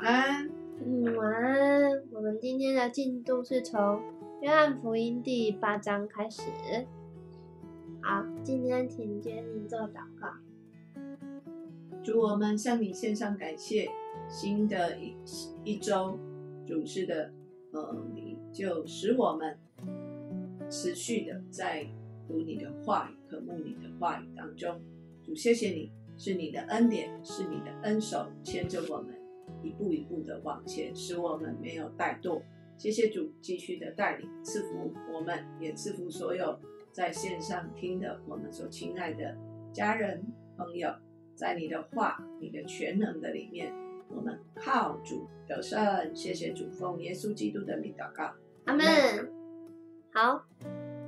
安，嗯，晚安。我们今天的进度是从约翰福音第八章开始。好，今天请杰尼做祷告。主，我们向你献上感谢。新的一一周，主是的，呃，你就使我们持续的在读你的话语、渴慕你的话语当中。主，谢谢你，是你的恩典，是你的恩手牵着我们一步一步的往前，使我们没有怠惰。谢谢主继续的带领赐福我们，也赐福所有在线上听的我们所亲爱的家人朋友，在你的话、你的全能的里面。我们靠主得胜，谢谢主，奉耶稣基督的名祷告，阿门。好，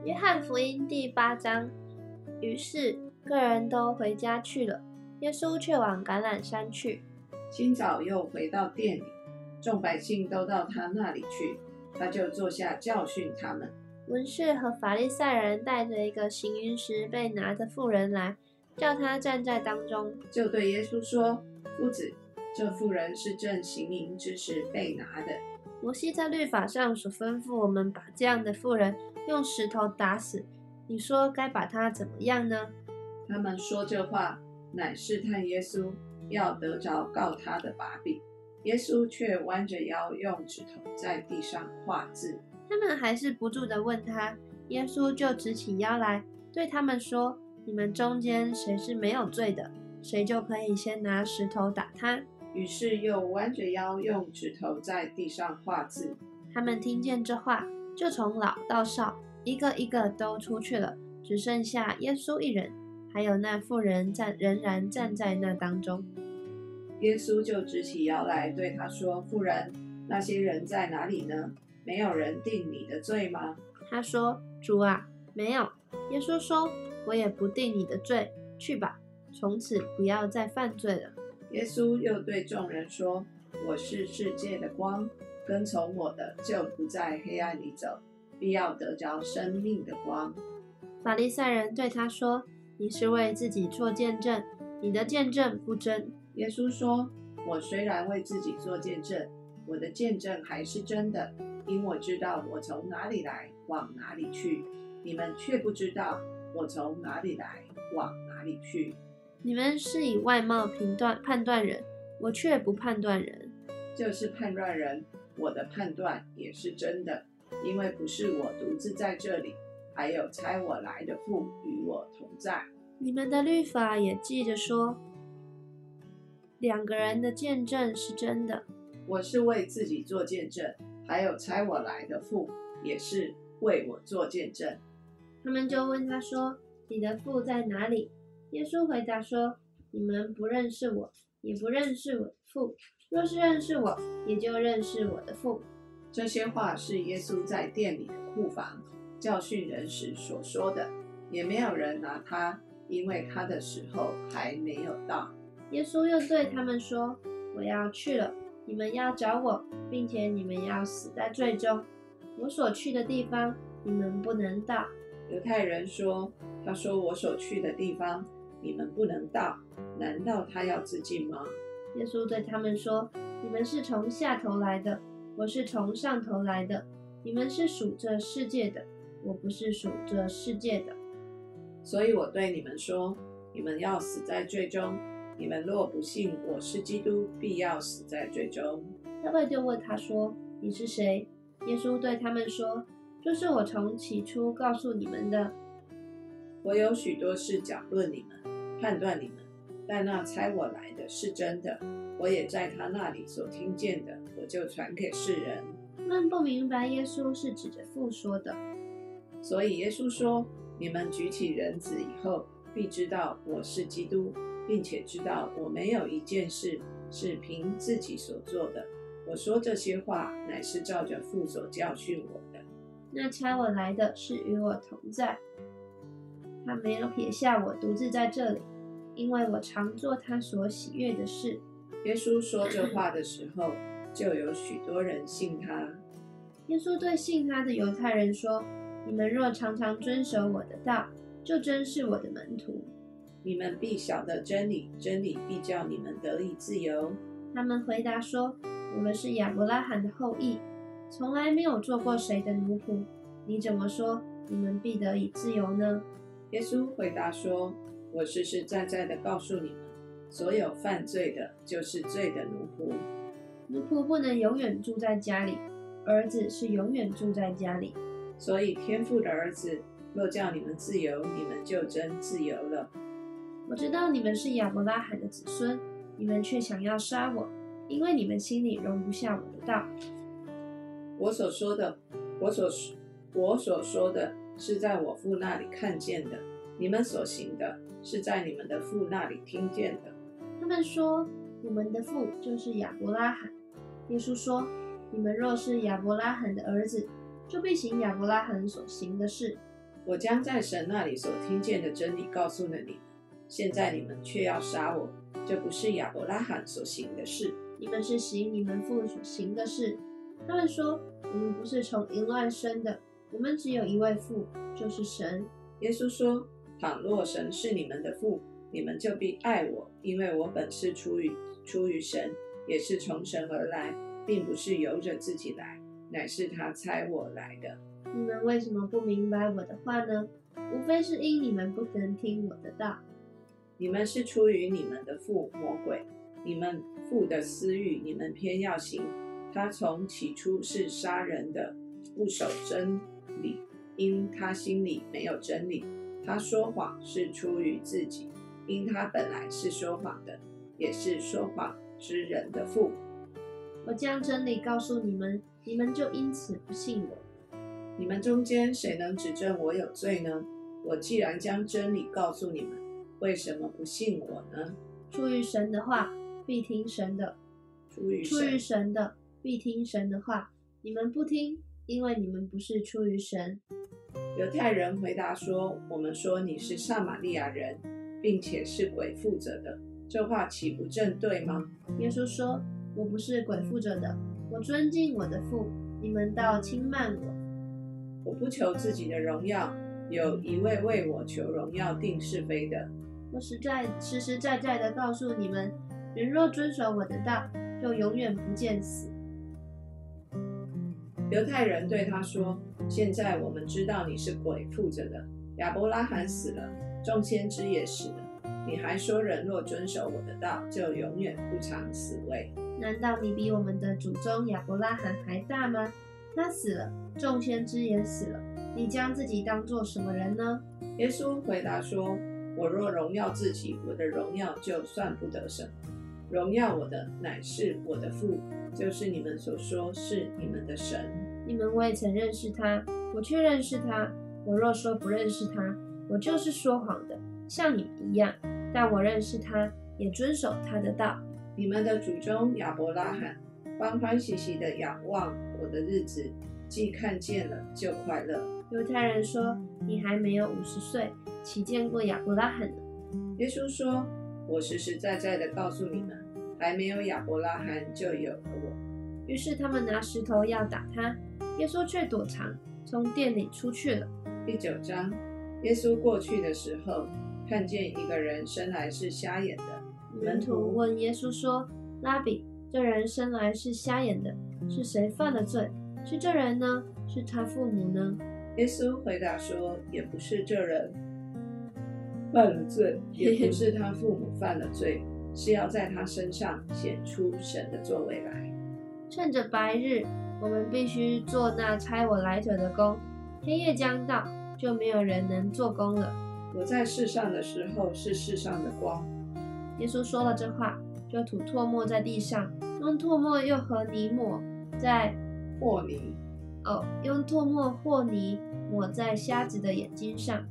约翰福音第八章。于是，个人都回家去了，耶稣却往橄榄山去。清早又回到店里，众百姓都到他那里去，他就坐下教训他们。文士和法利赛人带着一个行云时被拿的妇人来，叫他站在当中，就对耶稣说：“夫子。”这妇人是正行淫之时被拿的。摩西在律法上所吩咐我们把这样的妇人用石头打死，你说该把她怎么样呢？他们说这话，乃试探耶稣，要得着告他的把柄。耶稣却弯着腰，用指头在地上画字。他们还是不住地问他，耶稣就直起腰来，对他们说：“你们中间谁是没有罪的，谁就可以先拿石头打他。”于是又弯着腰，用指头在地上画字。他们听见这话，就从老到少，一个一个都出去了，只剩下耶稣一人，还有那妇人站，仍然站在那当中。耶稣就直起腰来，对他说：“妇人，那些人在哪里呢？没有人定你的罪吗？”他说：“主啊，没有。”耶稣说：“我也不定你的罪，去吧，从此不要再犯罪了。”耶稣又对众人说：“我是世界的光，跟从我的就不在黑暗里走，必要得着生命的光。”法利赛人对他说：“你是为自己做见证，你的见证不真。”耶稣说：“我虽然为自己做见证，我的见证还是真的，因我知道我从哪里来，往哪里去。你们却不知道我从哪里来，往哪里去。”你们是以外貌评断判断人，我却不判断人。就是判断人，我的判断也是真的，因为不是我独自在这里，还有猜我来的父与我同在。你们的律法也记着说，两个人的见证是真的。我是为自己做见证，还有猜我来的父也是为我做见证。他们就问他说：“你的父在哪里？”耶稣回答说：“你们不认识我，也不认识我的父。若是认识我，也就认识我的父。”这些话是耶稣在店里的库房教训人时所说的，也没有人拿他，因为他的时候还没有到。耶稣又对他们说：“我要去了，你们要找我，并且你们要死在罪中。我所去的地方，你们不能到。”犹太人说：“他说我所去的地方。”你们不能到，难道他要自尽吗？耶稣对他们说：“你们是从下头来的，我是从上头来的。你们是属这世界的，我不是属这世界的。所以我对你们说，你们要死在最终。你们若不信我是基督，必要死在最终。”他们就问他说：“你是谁？”耶稣对他们说：“就是我从起初告诉你们的。我有许多事讲论你们。”判断你们，但那猜我来的是真的，我也在他那里所听见的，我就传给世人。他们不明白耶稣是指着父说的，所以耶稣说：“你们举起人子以后，必知道我是基督，并且知道我没有一件事是凭自己所做的。我说这些话，乃是照着父所教训我的。那差我来的是与我同在。”他没有撇下我独自在这里，因为我常做他所喜悦的事。耶稣说这话的时候，就有许多人信他。耶稣对信他的犹太人说：“你们若常常遵守我的道，就真是我的门徒。你们必晓得真理，真理必叫你们得以自由。”他们回答说：“我们是亚伯拉罕的后裔，从来没有做过谁的奴仆。你怎么说你们必得以自由呢？耶稣回答说：“我实实在在的告诉你们，所有犯罪的，就是罪的奴仆。奴仆不能永远住在家里，儿子是永远住在家里。所以天父的儿子若叫你们自由，你们就真自由了。我知道你们是亚伯拉罕的子孙，你们却想要杀我，因为你们心里容不下我的道。我所说的，我所我所说的是在我父那里看见的，你们所行的是在你们的父那里听见的。他们说，我们的父就是亚伯拉罕。耶稣说，你们若是亚伯拉罕的儿子，就必行亚伯拉罕所行的事。我将在神那里所听见的真理告诉了你们，现在你们却要杀我，这不是亚伯拉罕所行的事。你们是行你们父所行的事。他们说，我们不是从淫乱生的，我们只有一位父，就是神。耶稣说：“倘若神是你们的父，你们就必爱我，因为我本是出于出于神，也是从神而来，并不是由着自己来，乃是他猜我来的。你们为什么不明白我的话呢？无非是因你们不曾听我的道。你们是出于你们的父魔鬼，你们父的私欲，你们偏要行。他从起初是杀人的，不守真理，因他心里没有真理。他说谎是出于自己，因他本来是说谎的，也是说谎之人的父。我将真理告诉你们，你们就因此不信我。你们中间谁能指证我有罪呢？我既然将真理告诉你们，为什么不信我呢？出于神的话，必听神的；出于出于神，神的，必听神的话。你们不听，因为你们不是出于神。犹太人回答说：“我们说你是撒玛利亚人，并且是鬼附着的，这话岂不正对吗？”耶稣说：“我不是鬼附着的，我尊敬我的父，你们倒轻慢我。我不求自己的荣耀，有一位为我求荣耀定是非的。我实在实实在在的告诉你们，人若遵守我的道，就永远不见死。”犹太人对他说：“现在我们知道你是鬼附着的，亚伯拉罕死了，众先知也死了，你还说人若遵守我的道，就永远不尝死味。难道你比我们的祖宗亚伯拉罕还大吗？他死了，众先知也死了，你将自己当做什么人呢？”耶稣回答说：“我若荣耀自己，我的荣耀就算不得什么。荣耀我的乃是我的父，就是你们所说是你们的神。你们未曾认识他，我却认识他。我若说不认识他，我就是说谎的，像你们一样。但我认识他，也遵守他的道。你们的祖宗亚伯拉罕欢欢喜喜的仰望我的日子，既看见了就快乐。犹太人说：“你还没有五十岁，岂见过亚伯拉罕呢？”耶稣说：“我实实在在的告诉你们，还没有亚伯拉罕就有了我。”于是他们拿石头要打他，耶稣却躲藏，从店里出去了。第九章，耶稣过去的时候，看见一个人生来是瞎眼的。门徒问耶稣说：“拉比，这人生来是瞎眼的，是谁犯了罪？是这人呢？是他父母呢？”耶稣回答说：“也不是这人犯了罪，也不是他父母犯了罪，是要在他身上显出神的作为来。趁着白日，我们必须做那差我来者的工；黑夜将到，就没有人能做工了。我在世上的时候是世上的光。”耶稣说了这话，就吐唾沫在地上，用唾沫又和泥抹在和泥哦，用唾沫和泥抹在瞎子的眼睛上。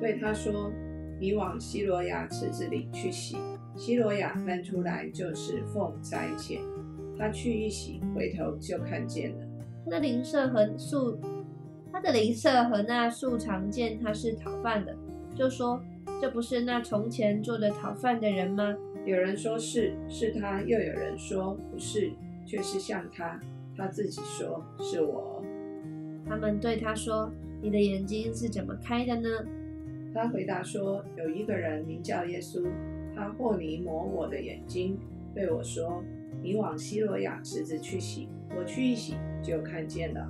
对他说：“你往西罗亚池子里去洗。”西罗亚翻出来就是奉差遣。他去一洗，回头就看见了。他的邻舍和素，他的邻舍和那素常见他是讨饭的，就说：“这不是那从前做的讨饭的人吗？”有人说是，是他；又有人说不是，却是像他。他自己说是我。他们对他说：“你的眼睛是怎么开的呢？”他回答说：“有一个人名叫耶稣，他和泥抹我的眼睛，对我说：“你往西罗亚池子去洗。”我去一洗，就看见了。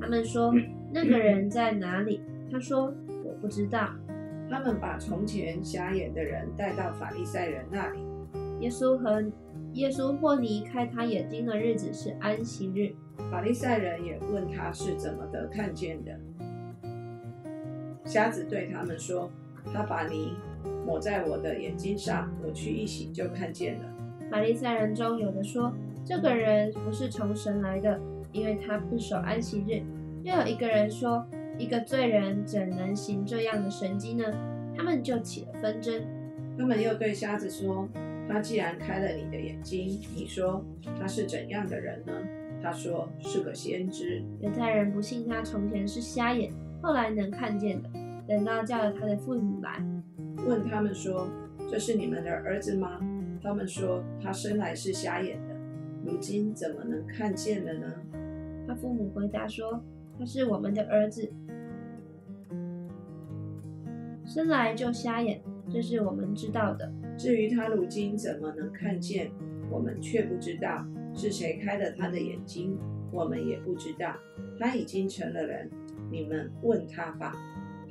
他们说：“那个人在哪里？”他说：“我不知道。”他们把从前瞎眼的人带到法利赛人那里。耶稣和耶稣或离开他眼睛的日子是安息日。法利赛人也问他是怎么得看见的。瞎子对他们说：“他把泥抹在我的眼睛上，我去一洗就看见了。”法利赛人中有的说：“这个人不是从神来的，因为他不守安息日。”又有一个人说：“一个罪人怎能行这样的神迹呢？”他们就起了纷争。他们又对瞎子说：“他既然开了你的眼睛，你说他是怎样的人呢？”他说：“是个先知。”犹太人不信他从前是瞎眼。后来能看见的，等到叫了他的父母来，问他们说：“这是你们的儿子吗？”他们说：“他生来是瞎眼的，如今怎么能看见了呢？”他父母回答说：“他是我们的儿子，生来就瞎眼，这是我们知道的。至于他如今怎么能看见，我们却不知道是谁开了他的眼睛，我们也不知道。他已经成了人。”你们问他吧，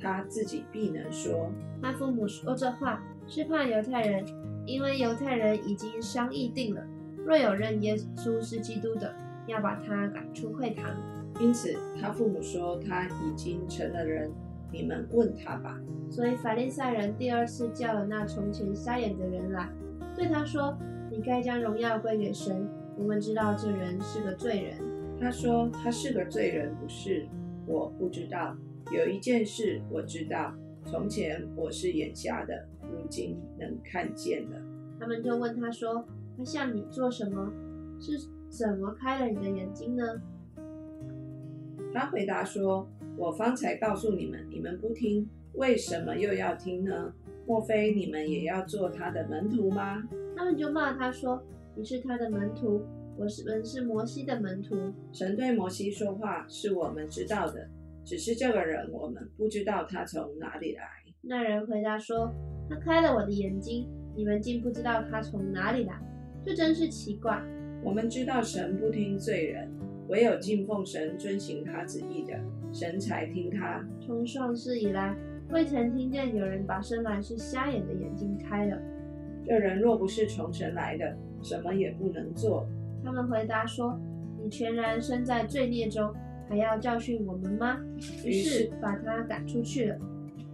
他自己必能说。他父母说这话是怕犹太人，因为犹太人已经商议定了，若有认耶稣是基督的，要把他赶出会堂。因此，他父母说他已经成了人，你们问他吧。所以法利赛人第二次叫了那从前瞎眼的人来，对他说：“你该将荣耀归给神。我们知道这人是个罪人。”他说：“他是个罪人，不是。”我不知道，有一件事我知道：从前我是眼瞎的，如今能看见了。他们就问他说：“他向你做什么？是怎么开了你的眼睛呢？”他回答说：“我方才告诉你们，你们不听，为什么又要听呢？莫非你们也要做他的门徒吗？”他们就骂他说：“你是他的门徒。”我是们是摩西的门徒。神对摩西说话是我们知道的，只是这个人我们不知道他从哪里来。那人回答说：“他开了我的眼睛，你们竟不知道他从哪里来，这真是奇怪。”我们知道神不听罪人，唯有敬奉神、遵行他旨意的，神才听他。从上世以来，未曾听见有人把生来是瞎眼的眼睛开了。这人若不是从神来的，什么也不能做。他们回答说：“你全然身在罪孽中，还要教训我们吗？”于是把他赶出去了。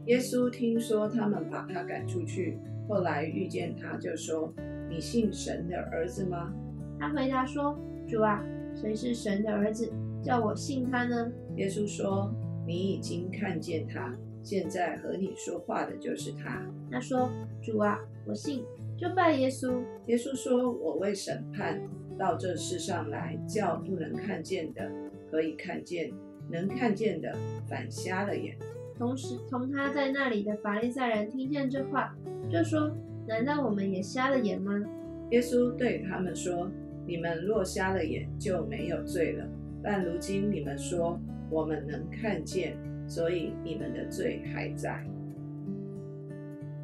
耶稣听说他们把他赶出去，后来遇见他，就说：“你信神的儿子吗？”他回答说：“主啊，谁是神的儿子，叫我信他呢？”耶稣说：“你已经看见他，现在和你说话的就是他。”他说：“主啊，我信，就拜耶稣。”耶稣说：“我为审判。”到这世上来，叫不能看见的可以看见，能看见的反瞎了眼。同时，同他在那里的法利赛人听见这话，就说：“难道我们也瞎了眼吗？”耶稣对他们说：“你们若瞎了眼，就没有罪了。但如今你们说我们能看见，所以你们的罪还在。”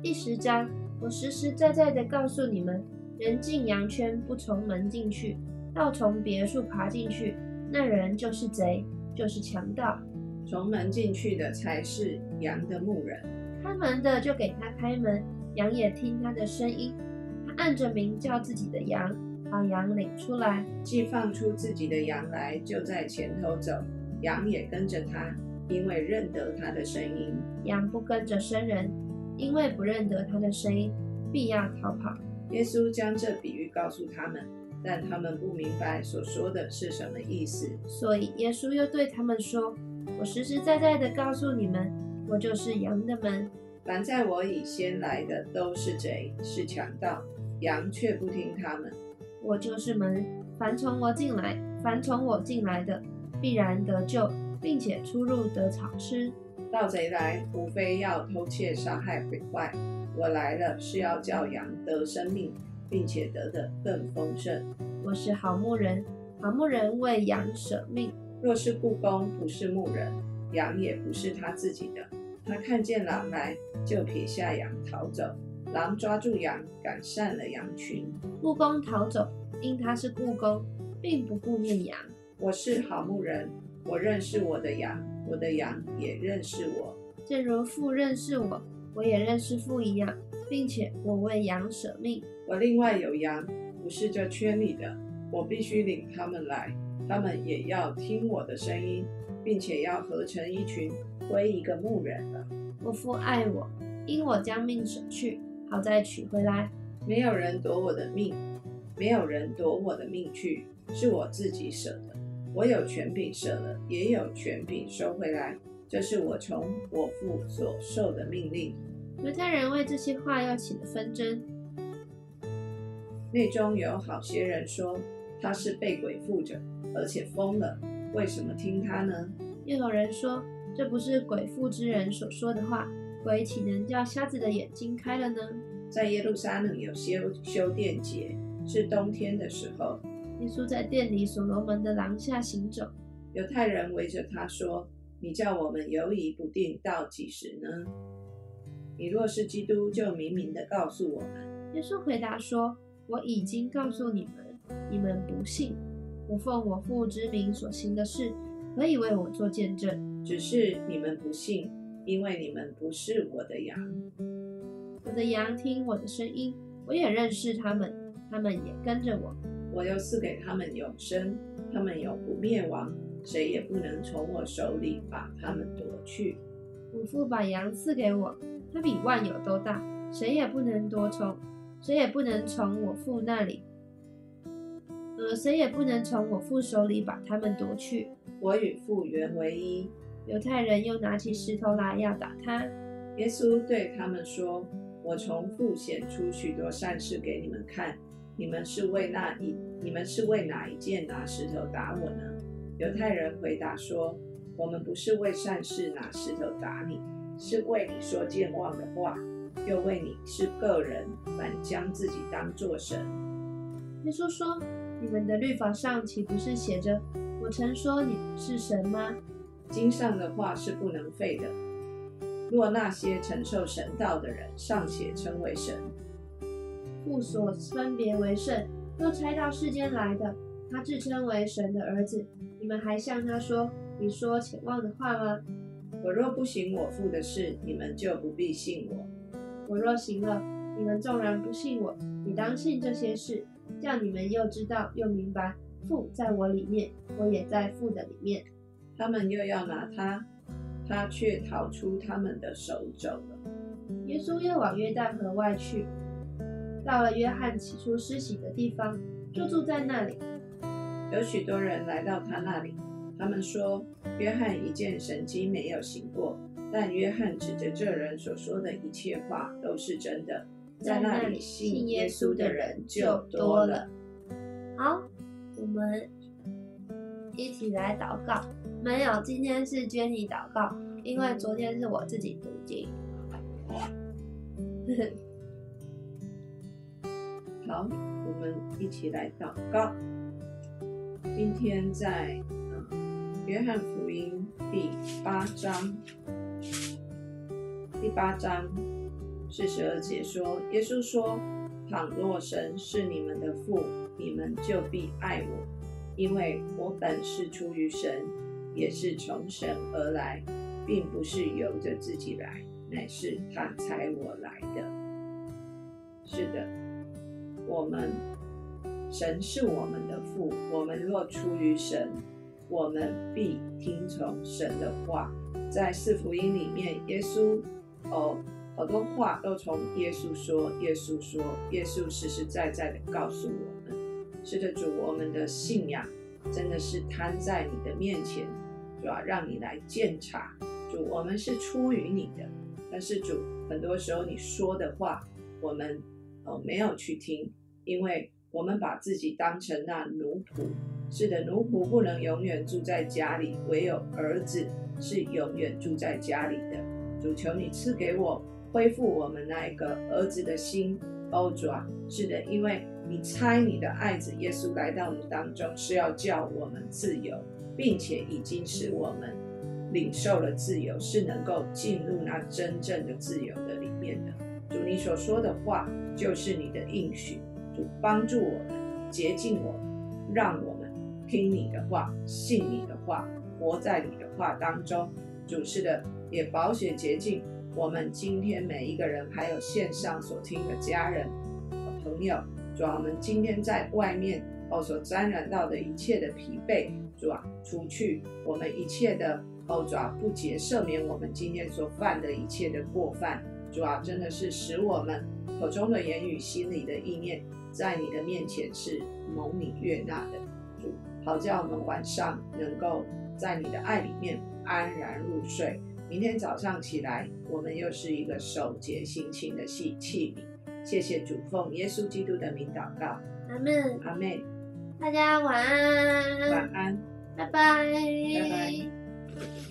第十章，我实实在在的告诉你们。人进羊圈不从门进去，要从别处爬进去，那人就是贼，就是强盗。从门进去的才是羊的牧人，开门的就给他开门，羊也听他的声音。他按着名叫自己的羊，把羊领出来。既放出自己的羊来，就在前头走，羊也跟着他，因为认得他的声音。羊不跟着生人，因为不认得他的声音，必要逃跑。耶稣将这比喻告诉他们，但他们不明白所说的是什么意思。所以耶稣又对他们说：“我实实在在的告诉你们，我就是羊的门。凡在我以先来的都是贼，是强盗，羊却不听他们。我就是门，凡从我进来，凡从我进来的，必然得救，并且出入得草吃。盗贼来，无非要偷窃、杀害、毁坏。”我来了是要叫羊得生命，并且得的更丰盛。我是好牧人，好牧人为羊舍命。若是故宫不是牧人，羊也不是他自己的。他看见狼来，就撇下羊逃走。狼抓住羊，赶散了羊群。故宫逃走，因他是故宫，并不顾念羊。我是好牧人，我认识我的羊，我的羊也认识我。正如父认识我，我也认识父一样，并且我为羊舍命。我另外有羊，不是这圈里的，我必须领他们来，他们也要听我的声音，并且要合成一群，归一个牧人了。我父爱我，因我将命舍去，好再取回来。没有人夺我的命，没有人夺我的命去，是我自己舍的。我有权柄舍了，也有权柄收回来。这是我从我父所受的命令。犹太人为这些话要起了纷争。内中有好些人说他是被鬼附着，而且疯了。为什么听他呢？又有人说这不是鬼附之人所说的话，鬼岂能叫瞎子的眼睛开了呢？在耶路撒冷有修修殿节，是冬天的时候。耶稣在店里所罗门的廊下行走，犹太人围着他说：“你叫我们犹疑不定到几时呢？你若是基督，就明明的告诉我们。”耶稣回答说：“我已经告诉你们，你们不信。我奉我父之名所行的事，可以为我做见证。只是你们不信，因为你们不是我的羊。我的羊听我的声音，我也认识他们，他们也跟着我。我又赐给他们永生，他们永不灭亡，谁也不能从我手里把他们夺去。我父把羊赐给我，他比万有都大，谁也不能夺从，谁也不能从我父那里，呃，谁也不能从我父手里把他们夺去。我与父原为一。犹太人又拿起石头来要打他。耶稣对他们说：“我从父显出许多善事给你们看。”你们是为那一？你们是为哪一件拿石头打我呢？犹太人回答说：“我们不是为善事拿石头打你，是为你说健忘的话，又为你是个人反将自己当作神。”耶稣说：“你们的律法上岂不是写着，我曾说你是神吗？经上的话是不能废的。若那些承受神道的人尚且称为神。”父所分别为圣，又差到世间来的，他自称为神的儿子。你们还向他说你说浅妄的话吗？我若不行我父的事，你们就不必信我；我若行了，你们纵然不信我，你当信这些事，叫你们又知道又明白父在我里面，我也在父的里面。他们又要拿他，他却逃出他们的手肘了。耶稣又往约旦河外去。到了约翰起初施洗的地方，就住在那里。有许多人来到他那里，他们说：“约翰一件神迹没有行过，但约翰指着这人所说的一切话都是真的。”在那里信耶稣的人就多了。好，我们一起来祷告。没有，今天是娟妮祷告，因为昨天是我自己读经。好，我们一起来祷告。今天在嗯约翰福音第八章，第八章四十二节说，耶稣说：“倘若神是你们的父，你们就必爱我，因为我本是出于神，也是从神而来，并不是由着自己来，乃是他差我来的。”是的。我们神是我们的父，我们若出于神，我们必听从神的话。在四福音里面，耶稣哦，好多话都从耶稣说，耶稣说，耶稣实实在在的告诉我们：是的，主，我们的信仰真的是摊在你的面前，主要让你来鉴察。主，我们是出于你的，但是主，很多时候你说的话，我们哦没有去听。因为我们把自己当成那奴仆，是的，奴仆不能永远住在家里，唯有儿子是永远住在家里的。主求你赐给我恢复我们那一个儿子的心，欧主啊，是的，因为你猜你的爱子耶稣来到我们当中，是要叫我们自由，并且已经使我们领受了自由，是能够进入那真正的自由的里面的。主，你所说的话就是你的应许。主帮助我们，洁净我们，让我们听你的话，信你的话，活在你的话当中。主是的，也保险洁净我们今天每一个人，还有线上所听的家人和、朋友。主啊，我们今天在外面哦所沾染到的一切的疲惫，主啊，除去我们一切的哦主啊不洁，赦免我们今天所犯的一切的过犯。主啊，真的是使我们口中的言语、心里的意念。在你的面前是蒙你悦纳的主，好叫我们晚上能够在你的爱里面安然入睡。明天早上起来，我们又是一个守节心清的器器皿。谢谢主，奉耶稣基督的名祷告，阿门，阿门。大家晚安，晚安，拜拜，拜拜。